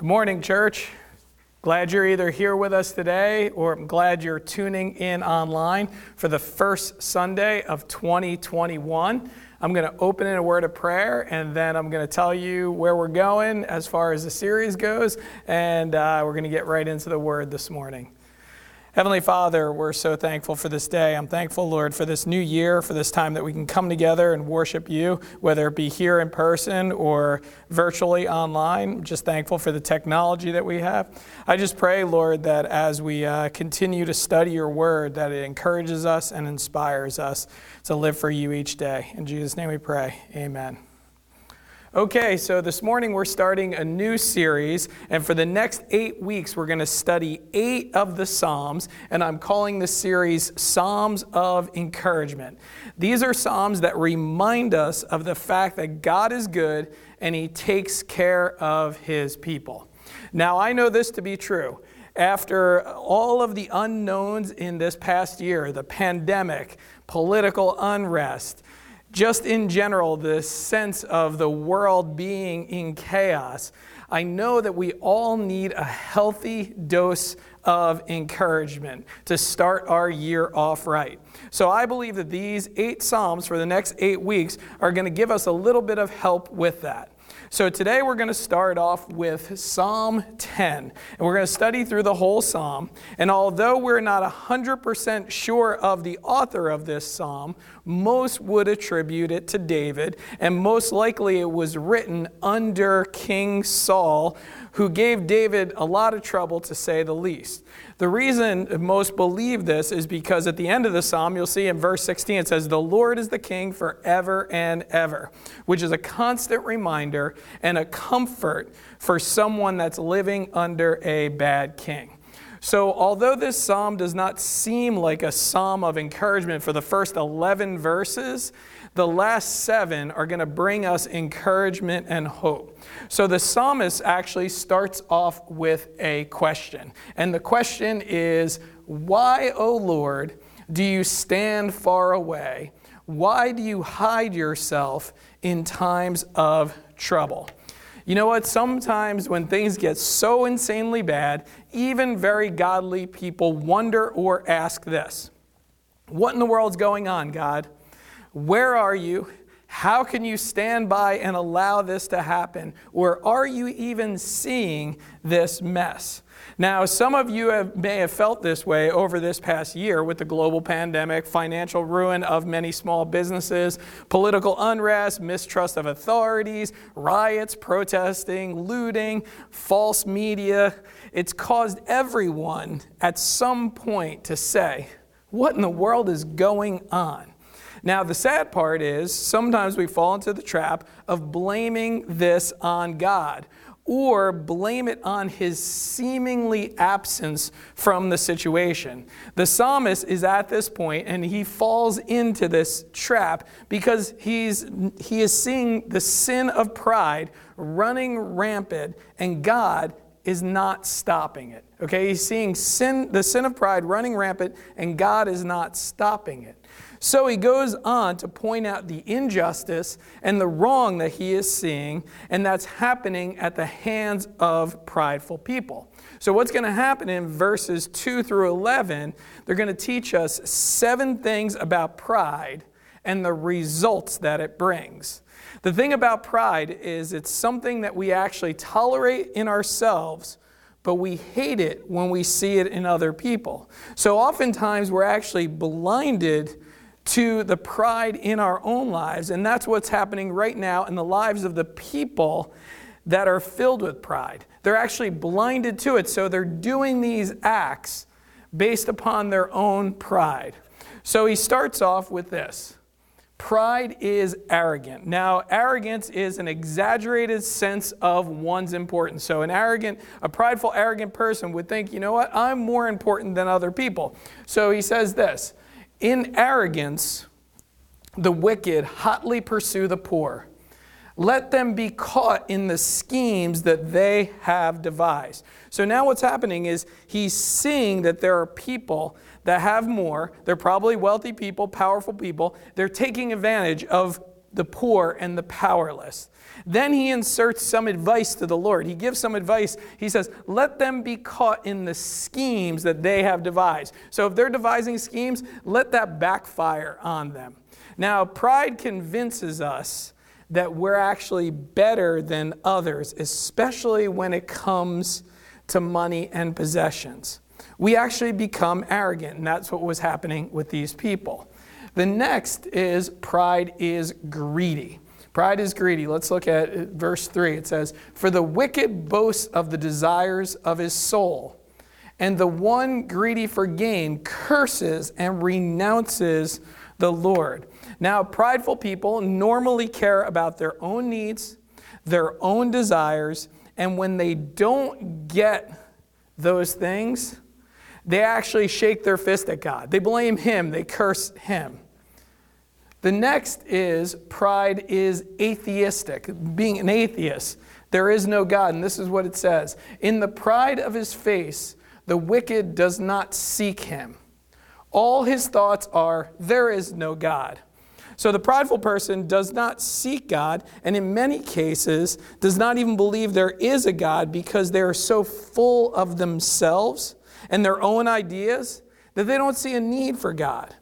Good morning, church. Glad you're either here with us today or I'm glad you're tuning in online for the first Sunday of 2021. I'm going to open in a word of prayer and then I'm going to tell you where we're going as far as the series goes, and uh, we're going to get right into the word this morning. Heavenly Father, we're so thankful for this day. I'm thankful, Lord, for this new year, for this time that we can come together and worship you, whether it be here in person or virtually online. I'm just thankful for the technology that we have. I just pray, Lord, that as we uh, continue to study your word, that it encourages us and inspires us to live for you each day. In Jesus' name we pray. Amen. Okay, so this morning we're starting a new series, and for the next eight weeks, we're going to study eight of the Psalms, and I'm calling this series Psalms of Encouragement. These are Psalms that remind us of the fact that God is good and He takes care of His people. Now, I know this to be true. After all of the unknowns in this past year, the pandemic, political unrest, just in general, the sense of the world being in chaos, I know that we all need a healthy dose of encouragement to start our year off right. So I believe that these eight Psalms for the next eight weeks are going to give us a little bit of help with that. So today we're going to start off with Psalm 10, and we're going to study through the whole psalm. And although we're not 100% sure of the author of this psalm, most would attribute it to David, and most likely it was written under King Saul, who gave David a lot of trouble to say the least. The reason most believe this is because at the end of the psalm, you'll see in verse 16, it says, The Lord is the king forever and ever, which is a constant reminder and a comfort for someone that's living under a bad king. So, although this psalm does not seem like a psalm of encouragement for the first 11 verses, the last seven are going to bring us encouragement and hope. So the psalmist actually starts off with a question. And the question is, Why, O Lord, do you stand far away? Why do you hide yourself in times of trouble? You know what? Sometimes when things get so insanely bad, even very godly people wonder or ask this What in the world's going on, God? Where are you? How can you stand by and allow this to happen? Or are you even seeing this mess? Now, some of you have, may have felt this way over this past year with the global pandemic, financial ruin of many small businesses, political unrest, mistrust of authorities, riots, protesting, looting, false media. It's caused everyone at some point to say, What in the world is going on? Now, the sad part is sometimes we fall into the trap of blaming this on God or blame it on his seemingly absence from the situation. The psalmist is at this point and he falls into this trap because he's, he is seeing the sin of pride running rampant and God is not stopping it. Okay, he's seeing sin, the sin of pride running rampant and God is not stopping it. So he goes on to point out the injustice and the wrong that he is seeing, and that's happening at the hands of prideful people. So, what's going to happen in verses 2 through 11? They're going to teach us seven things about pride and the results that it brings. The thing about pride is it's something that we actually tolerate in ourselves, but we hate it when we see it in other people. So, oftentimes, we're actually blinded to the pride in our own lives. And that's what's happening right now in the lives of the people that are filled with pride. They're actually blinded to it. So they're doing these acts based upon their own pride. So he starts off with this Pride is arrogant. Now, arrogance is an exaggerated sense of one's importance. So, an arrogant, a prideful, arrogant person would think, you know what, I'm more important than other people. So, he says this in arrogance, the wicked hotly pursue the poor. Let them be caught in the schemes that they have devised. So now what's happening is he's seeing that there are people that have more. They're probably wealthy people, powerful people. They're taking advantage of the poor and the powerless. Then he inserts some advice to the Lord. He gives some advice. He says, Let them be caught in the schemes that they have devised. So if they're devising schemes, let that backfire on them. Now, pride convinces us that we're actually better than others, especially when it comes to money and possessions. We actually become arrogant, and that's what was happening with these people. The next is pride is greedy. Pride is greedy. Let's look at verse 3. It says, For the wicked boasts of the desires of his soul, and the one greedy for gain curses and renounces the Lord. Now, prideful people normally care about their own needs, their own desires, and when they don't get those things, they actually shake their fist at God. They blame Him, they curse Him. The next is pride is atheistic, being an atheist. There is no God. And this is what it says In the pride of his face, the wicked does not seek him. All his thoughts are, There is no God. So the prideful person does not seek God, and in many cases does not even believe there is a God because they are so full of themselves and their own ideas that they don't see a need for God.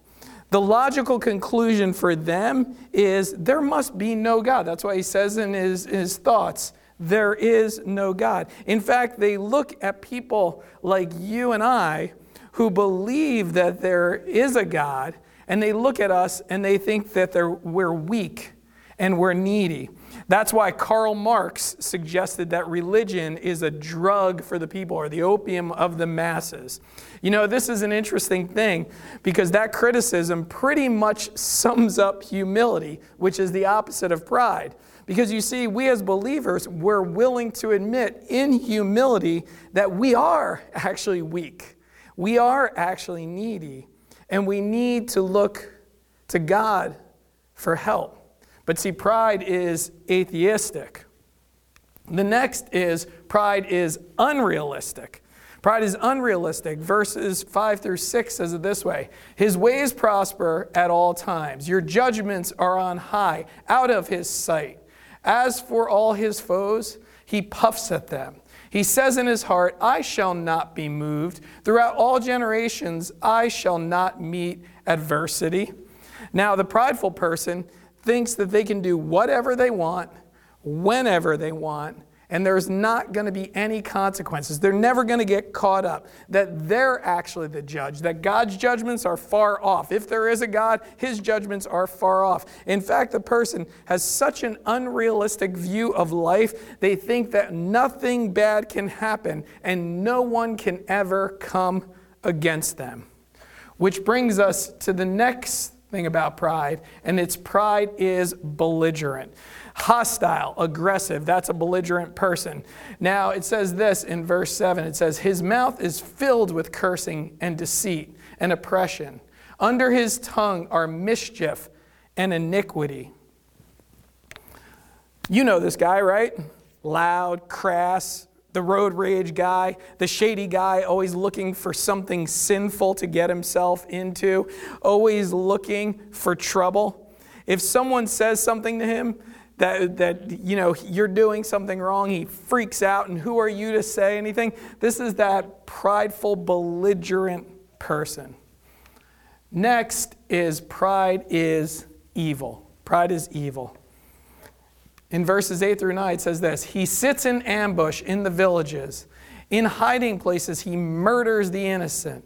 The logical conclusion for them is there must be no God. That's why he says in his, his thoughts, there is no God. In fact, they look at people like you and I who believe that there is a God, and they look at us and they think that we're weak and we're needy. That's why Karl Marx suggested that religion is a drug for the people or the opium of the masses. You know, this is an interesting thing because that criticism pretty much sums up humility, which is the opposite of pride. Because you see, we as believers, we're willing to admit in humility that we are actually weak. We are actually needy. And we need to look to God for help. But see, pride is atheistic. The next is pride is unrealistic. Pride is unrealistic. Verses 5 through 6 says it this way His ways prosper at all times. Your judgments are on high, out of his sight. As for all his foes, he puffs at them. He says in his heart, I shall not be moved. Throughout all generations, I shall not meet adversity. Now, the prideful person thinks that they can do whatever they want, whenever they want, and there's not going to be any consequences. They're never going to get caught up. That they're actually the judge, that God's judgments are far off. If there is a God, his judgments are far off. In fact, the person has such an unrealistic view of life, they think that nothing bad can happen and no one can ever come against them. Which brings us to the next thing about pride, and its pride is belligerent. Hostile, aggressive, that's a belligerent person. Now, it says this in verse 7 it says, His mouth is filled with cursing and deceit and oppression. Under his tongue are mischief and iniquity. You know this guy, right? Loud, crass, the road rage guy, the shady guy, always looking for something sinful to get himself into, always looking for trouble. If someone says something to him that, that you know you're doing something wrong, he freaks out, and who are you to say anything? This is that prideful, belligerent person. Next is pride is evil. Pride is evil. In verses 8 through 9, it says this He sits in ambush in the villages. In hiding places, he murders the innocent.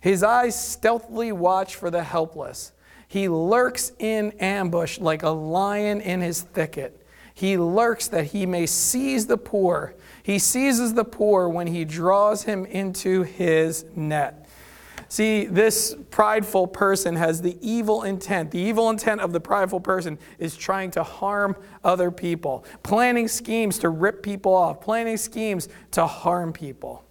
His eyes stealthily watch for the helpless. He lurks in ambush like a lion in his thicket. He lurks that he may seize the poor. He seizes the poor when he draws him into his net. See, this prideful person has the evil intent. The evil intent of the prideful person is trying to harm other people, planning schemes to rip people off, planning schemes to harm people.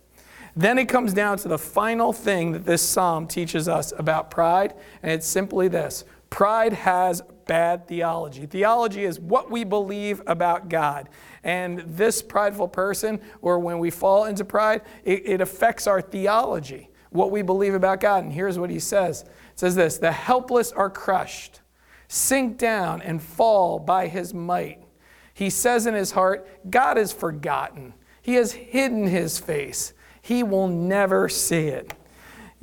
Then it comes down to the final thing that this psalm teaches us about pride, and it's simply this pride has bad theology. Theology is what we believe about God. And this prideful person, or when we fall into pride, it, it affects our theology what we believe about God. And here's what he says it says this The helpless are crushed, sink down and fall by his might. He says in his heart, God is forgotten. He has hidden his face. He will never see it.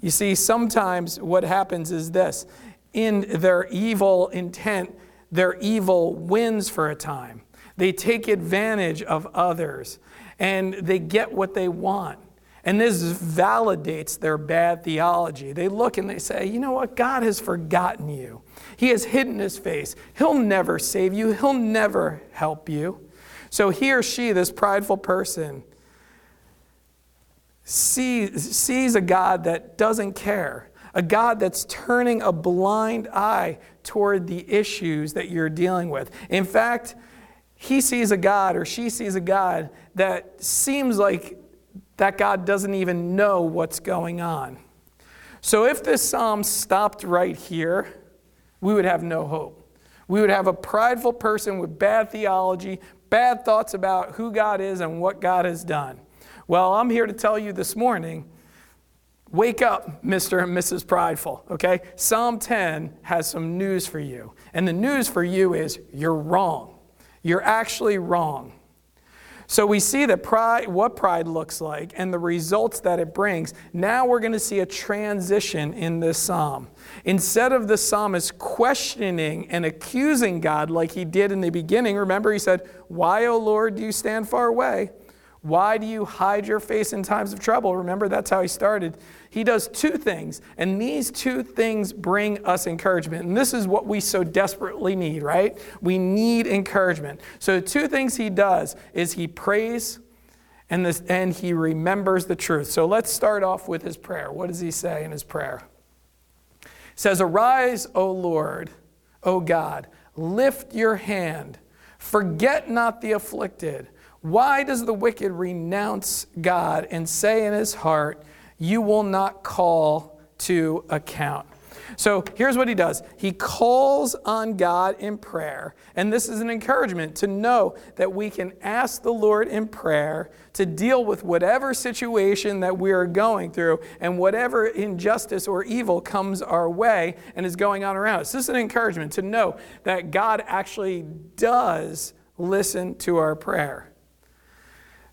You see, sometimes what happens is this in their evil intent, their evil wins for a time. They take advantage of others and they get what they want. And this validates their bad theology. They look and they say, you know what? God has forgotten you. He has hidden his face. He'll never save you, he'll never help you. So he or she, this prideful person, sees, sees a God that doesn't care, a God that's turning a blind eye toward the issues that you're dealing with. In fact, he sees a God or she sees a God that seems like that God doesn't even know what's going on. So if this psalm stopped right here, we would have no hope. We would have a prideful person with bad theology, bad thoughts about who God is and what God has done. Well, I'm here to tell you this morning wake up, Mr. and Mrs. Prideful, okay? Psalm 10 has some news for you. And the news for you is you're wrong. You're actually wrong. So we see that pride, what pride looks like and the results that it brings. Now we're going to see a transition in this psalm. Instead of the psalmist questioning and accusing God like he did in the beginning, remember he said, Why, O Lord, do you stand far away? Why do you hide your face in times of trouble? Remember, that's how he started. He does two things, and these two things bring us encouragement. And this is what we so desperately need, right? We need encouragement. So, two things he does is he prays and, this, and he remembers the truth. So, let's start off with his prayer. What does he say in his prayer? He says, Arise, O Lord, O God, lift your hand, forget not the afflicted why does the wicked renounce God and say in his heart, You will not call to account? So here's what he does he calls on God in prayer. And this is an encouragement to know that we can ask the Lord in prayer to deal with whatever situation that we are going through and whatever injustice or evil comes our way and is going on around us. This is an encouragement to know that God actually does listen to our prayer.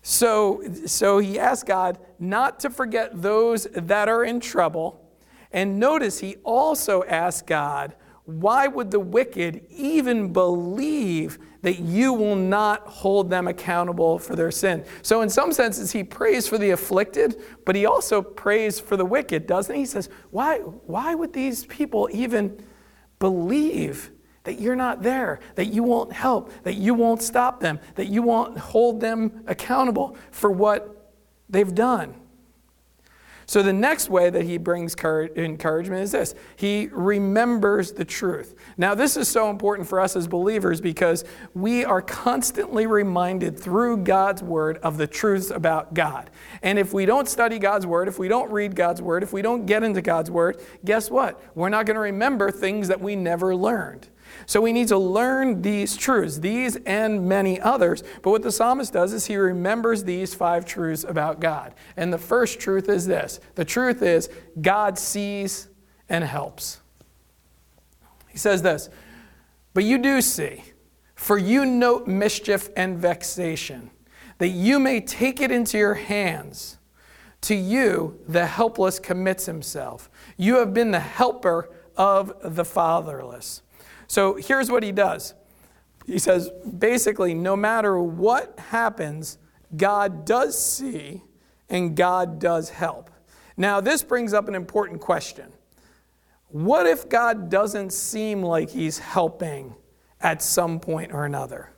So, so he asked God not to forget those that are in trouble. And notice he also asked God, why would the wicked even believe that you will not hold them accountable for their sin? So, in some senses, he prays for the afflicted, but he also prays for the wicked, doesn't he? He says, Why, why would these people even believe that you're not there, that you won't help, that you won't stop them, that you won't hold them accountable for what they've done. So, the next way that he brings encouragement is this he remembers the truth. Now, this is so important for us as believers because we are constantly reminded through God's word of the truths about God. And if we don't study God's word, if we don't read God's word, if we don't get into God's word, guess what? We're not going to remember things that we never learned. So we need to learn these truths, these and many others. But what the psalmist does is he remembers these five truths about God. And the first truth is this the truth is God sees and helps. He says this, but you do see, for you note mischief and vexation, that you may take it into your hands. To you, the helpless commits himself. You have been the helper of the fatherless. So here's what he does He says, basically, no matter what happens, God does see and God does help. Now, this brings up an important question. What if God doesn't seem like he's helping at some point or another?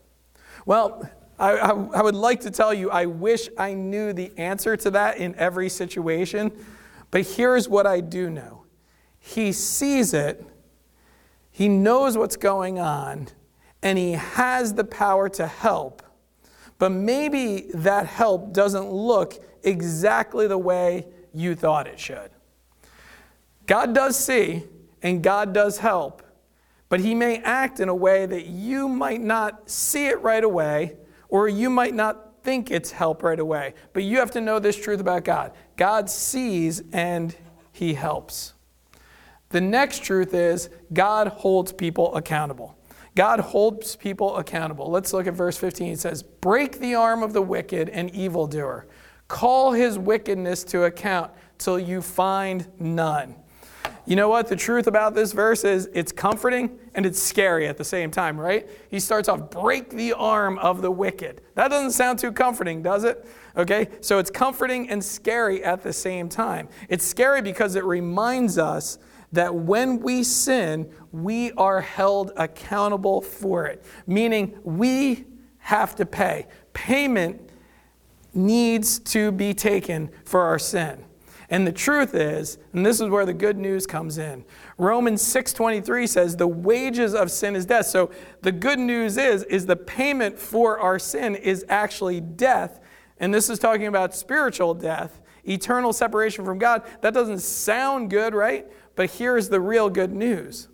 Well, I, I, I, would like to tell you, I wish I knew the answer to that in every situation, but here's what I do know He sees it he knows what's going on and he has the power to help. But maybe that help doesn't look exactly the way you thought it should. God does see and God does help, but he may act in a way that you might not see it right away or you might not think it's help right away. But you have to know this truth about God God sees and he helps. The next truth is God holds people accountable. God holds people accountable. Let's look at verse 15. It says, Break the arm of the wicked and evildoer, call his wickedness to account till you find none. You know what? The truth about this verse is it's comforting and it's scary at the same time, right? He starts off, break the arm of the wicked. That doesn't sound too comforting, does it? Okay, so it's comforting and scary at the same time. It's scary because it reminds us that when we sin, we are held accountable for it, meaning we have to pay. Payment needs to be taken for our sin. And the truth is, and this is where the good news comes in. Romans 6:23 says the wages of sin is death. So the good news is is the payment for our sin is actually death. And this is talking about spiritual death, eternal separation from God. That doesn't sound good, right? But here's the real good news.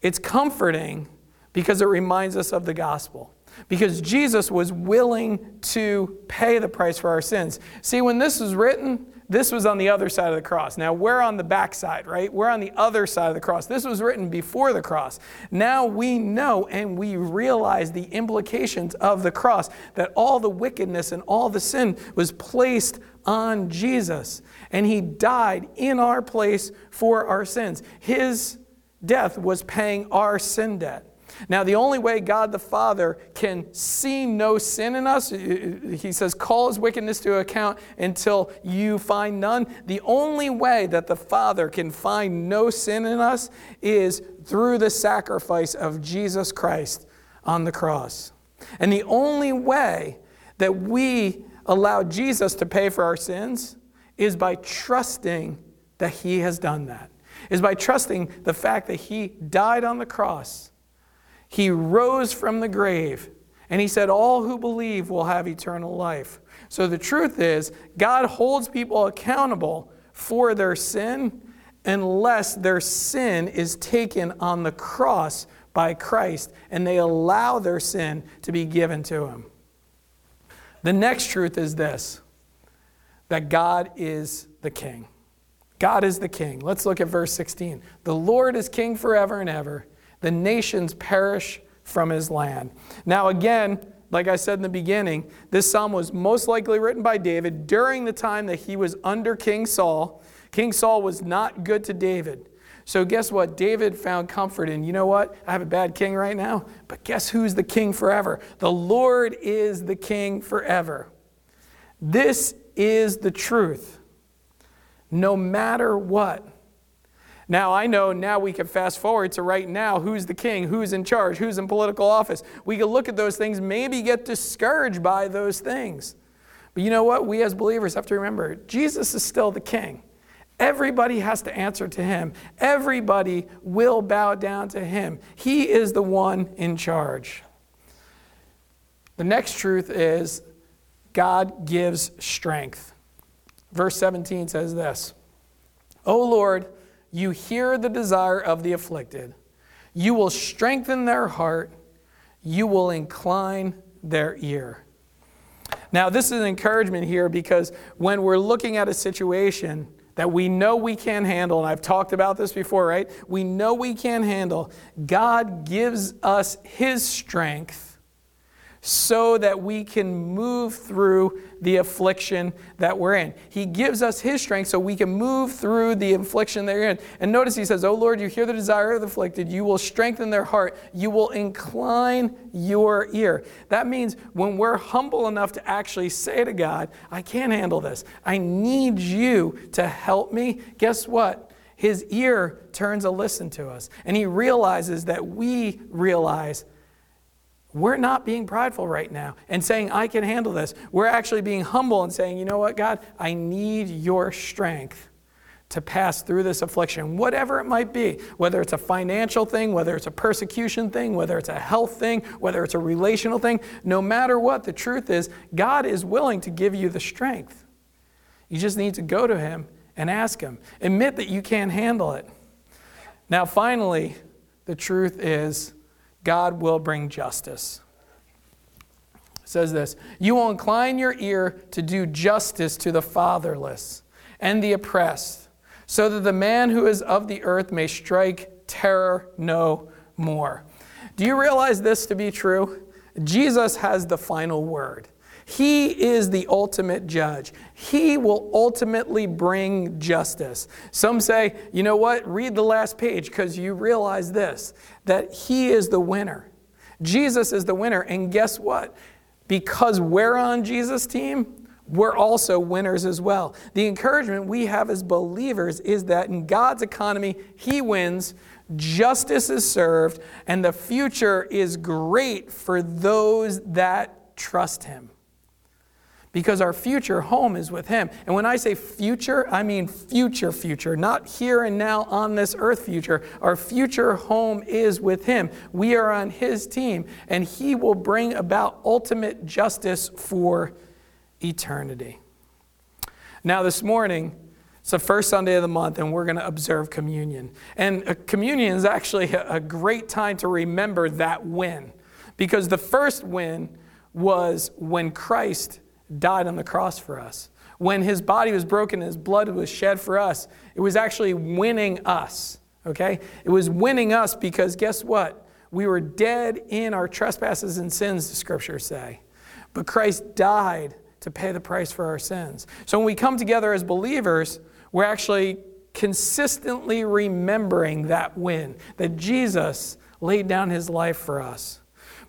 It's comforting because it reminds us of the gospel. Because Jesus was willing to pay the price for our sins. See, when this was written, this was on the other side of the cross. Now we're on the back side, right? We're on the other side of the cross. This was written before the cross. Now we know and we realize the implications of the cross that all the wickedness and all the sin was placed on Jesus. And he died in our place for our sins. His death was paying our sin debt. Now, the only way God the Father can see no sin in us, he says, call his wickedness to account until you find none. The only way that the Father can find no sin in us is through the sacrifice of Jesus Christ on the cross. And the only way that we allow Jesus to pay for our sins is by trusting that he has done that, is by trusting the fact that he died on the cross he rose from the grave, and he said, All who believe will have eternal life. So the truth is, God holds people accountable for their sin unless their sin is taken on the cross by Christ and they allow their sin to be given to him. The next truth is this that God is the king. God is the king. Let's look at verse 16. The Lord is king forever and ever the nations perish from his land. Now, again, like I said in the beginning, this psalm was most likely written by David during the time that he was under King Saul. King Saul was not good to David. So, guess what? David found comfort in, you know what? I have a bad king right now, but guess who's the king forever? The Lord is the king forever. This is the truth. No matter what, now, I know now we can fast forward to right now who's the king, who's in charge, who's in political office. We can look at those things, maybe get discouraged by those things. But you know what? We as believers have to remember Jesus is still the king. Everybody has to answer to him, everybody will bow down to him. He is the one in charge. The next truth is God gives strength. Verse 17 says this O Lord, you hear the desire of the afflicted. You will strengthen their heart. You will incline their ear. Now, this is an encouragement here because when we're looking at a situation that we know we can't handle, and I've talked about this before, right? We know we can't handle, God gives us His strength so that we can move through the affliction that we're in. He gives us His strength so we can move through the affliction that you're in. And notice He says, Oh Lord, you hear the desire of the afflicted. You will strengthen their heart. You will incline your ear. That means when we're humble enough to actually say to God, I can't handle this. I need you to help me. Guess what? His ear turns a listen to us. And He realizes that we realize we're not being prideful right now and saying, I can handle this. We're actually being humble and saying, you know what, God, I need your strength to pass through this affliction, whatever it might be, whether it's a financial thing, whether it's a persecution thing, whether it's a health thing, whether it's a relational thing, no matter what, the truth is, God is willing to give you the strength. You just need to go to Him and ask Him. Admit that you can't handle it. Now, finally, the truth is, God will bring justice. It says this You will incline your ear to do justice to the fatherless and the oppressed, so that the man who is of the earth may strike terror no more. Do you realize this to be true? Jesus has the final word. He is the ultimate judge. He will ultimately bring justice. Some say, you know what? Read the last page because you realize this that He is the winner. Jesus is the winner. And guess what? Because we're on Jesus' team, we're also winners as well. The encouragement we have as believers is that in God's economy, He wins, justice is served, and the future is great for those that trust Him. Because our future home is with Him. And when I say future, I mean future, future, not here and now on this earth future. Our future home is with Him. We are on His team, and He will bring about ultimate justice for eternity. Now, this morning, it's the first Sunday of the month, and we're going to observe communion. And uh, communion is actually a great time to remember that win. Because the first win was when Christ died on the cross for us. When his body was broken, and his blood was shed for us. It was actually winning us, okay? It was winning us because guess what? We were dead in our trespasses and sins, the scriptures say. But Christ died to pay the price for our sins. So when we come together as believers, we're actually consistently remembering that win, that Jesus laid down his life for us.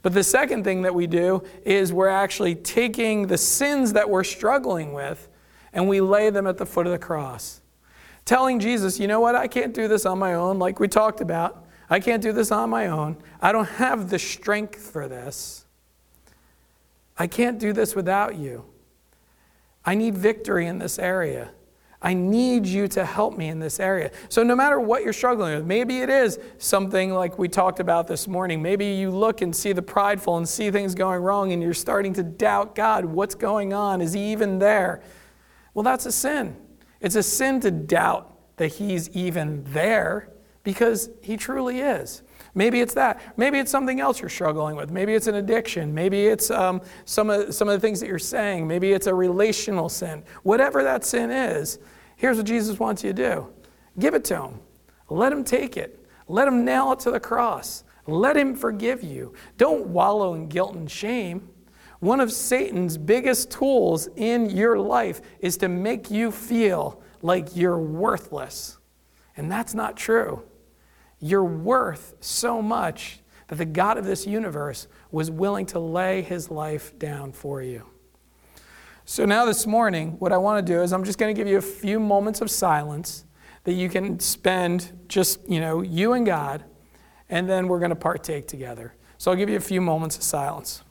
But the second thing that we do is we're actually taking the sins that we're struggling with and we lay them at the foot of the cross. Telling Jesus, you know what, I can't do this on my own, like we talked about. I can't do this on my own. I don't have the strength for this. I can't do this without you. I need victory in this area. I need you to help me in this area. So, no matter what you're struggling with, maybe it is something like we talked about this morning. Maybe you look and see the prideful and see things going wrong and you're starting to doubt God. What's going on? Is He even there? Well, that's a sin. It's a sin to doubt that He's even there because He truly is. Maybe it's that. Maybe it's something else you're struggling with. Maybe it's an addiction. Maybe it's um, some, of, some of the things that you're saying. Maybe it's a relational sin. Whatever that sin is, here's what Jesus wants you to do give it to Him. Let Him take it. Let Him nail it to the cross. Let Him forgive you. Don't wallow in guilt and shame. One of Satan's biggest tools in your life is to make you feel like you're worthless. And that's not true. You're worth so much that the God of this universe was willing to lay his life down for you. So, now this morning, what I want to do is I'm just going to give you a few moments of silence that you can spend just, you know, you and God, and then we're going to partake together. So, I'll give you a few moments of silence.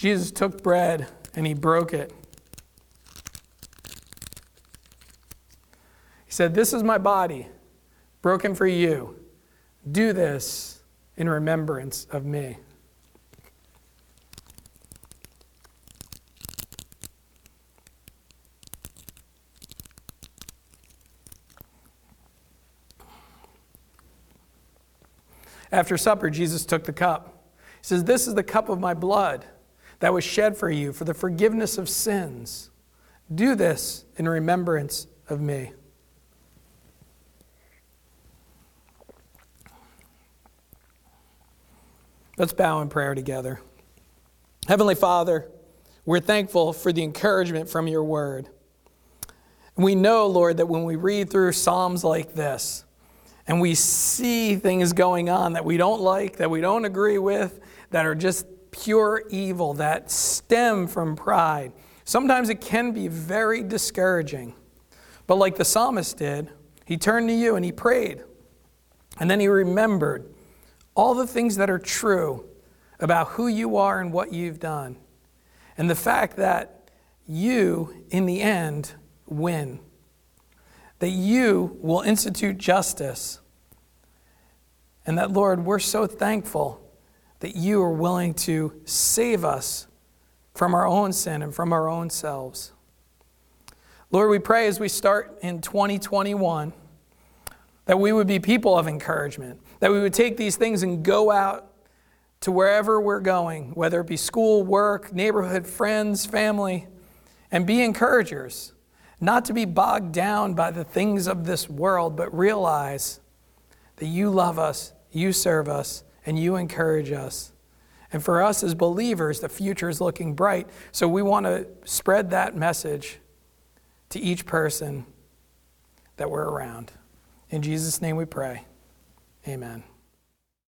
Jesus took bread and he broke it. He said, This is my body, broken for you. Do this in remembrance of me. After supper, Jesus took the cup. He says, This is the cup of my blood that was shed for you for the forgiveness of sins. Do this in remembrance of me. Let's bow in prayer together. Heavenly Father, we're thankful for the encouragement from your word. We know, Lord, that when we read through Psalms like this and we see things going on that we don't like, that we don't agree with, that are just pure evil that stem from pride. Sometimes it can be very discouraging. But like the psalmist did, he turned to you and he prayed. And then he remembered all the things that are true about who you are and what you've done. And the fact that you, in the end, win. that you will institute justice. And that, Lord, we're so thankful that you are willing to save us from our own sin and from our own selves. Lord, we pray as we start in 2021 that we would be people of encouragement, that we would take these things and go out to wherever we're going, whether it be school, work, neighborhood, friends, family, and be encouragers, not to be bogged down by the things of this world, but realize that you love us, you serve us, and you encourage us. And for us as believers, the future is looking bright. So we want to spread that message to each person that we're around. In Jesus' name we pray. Amen.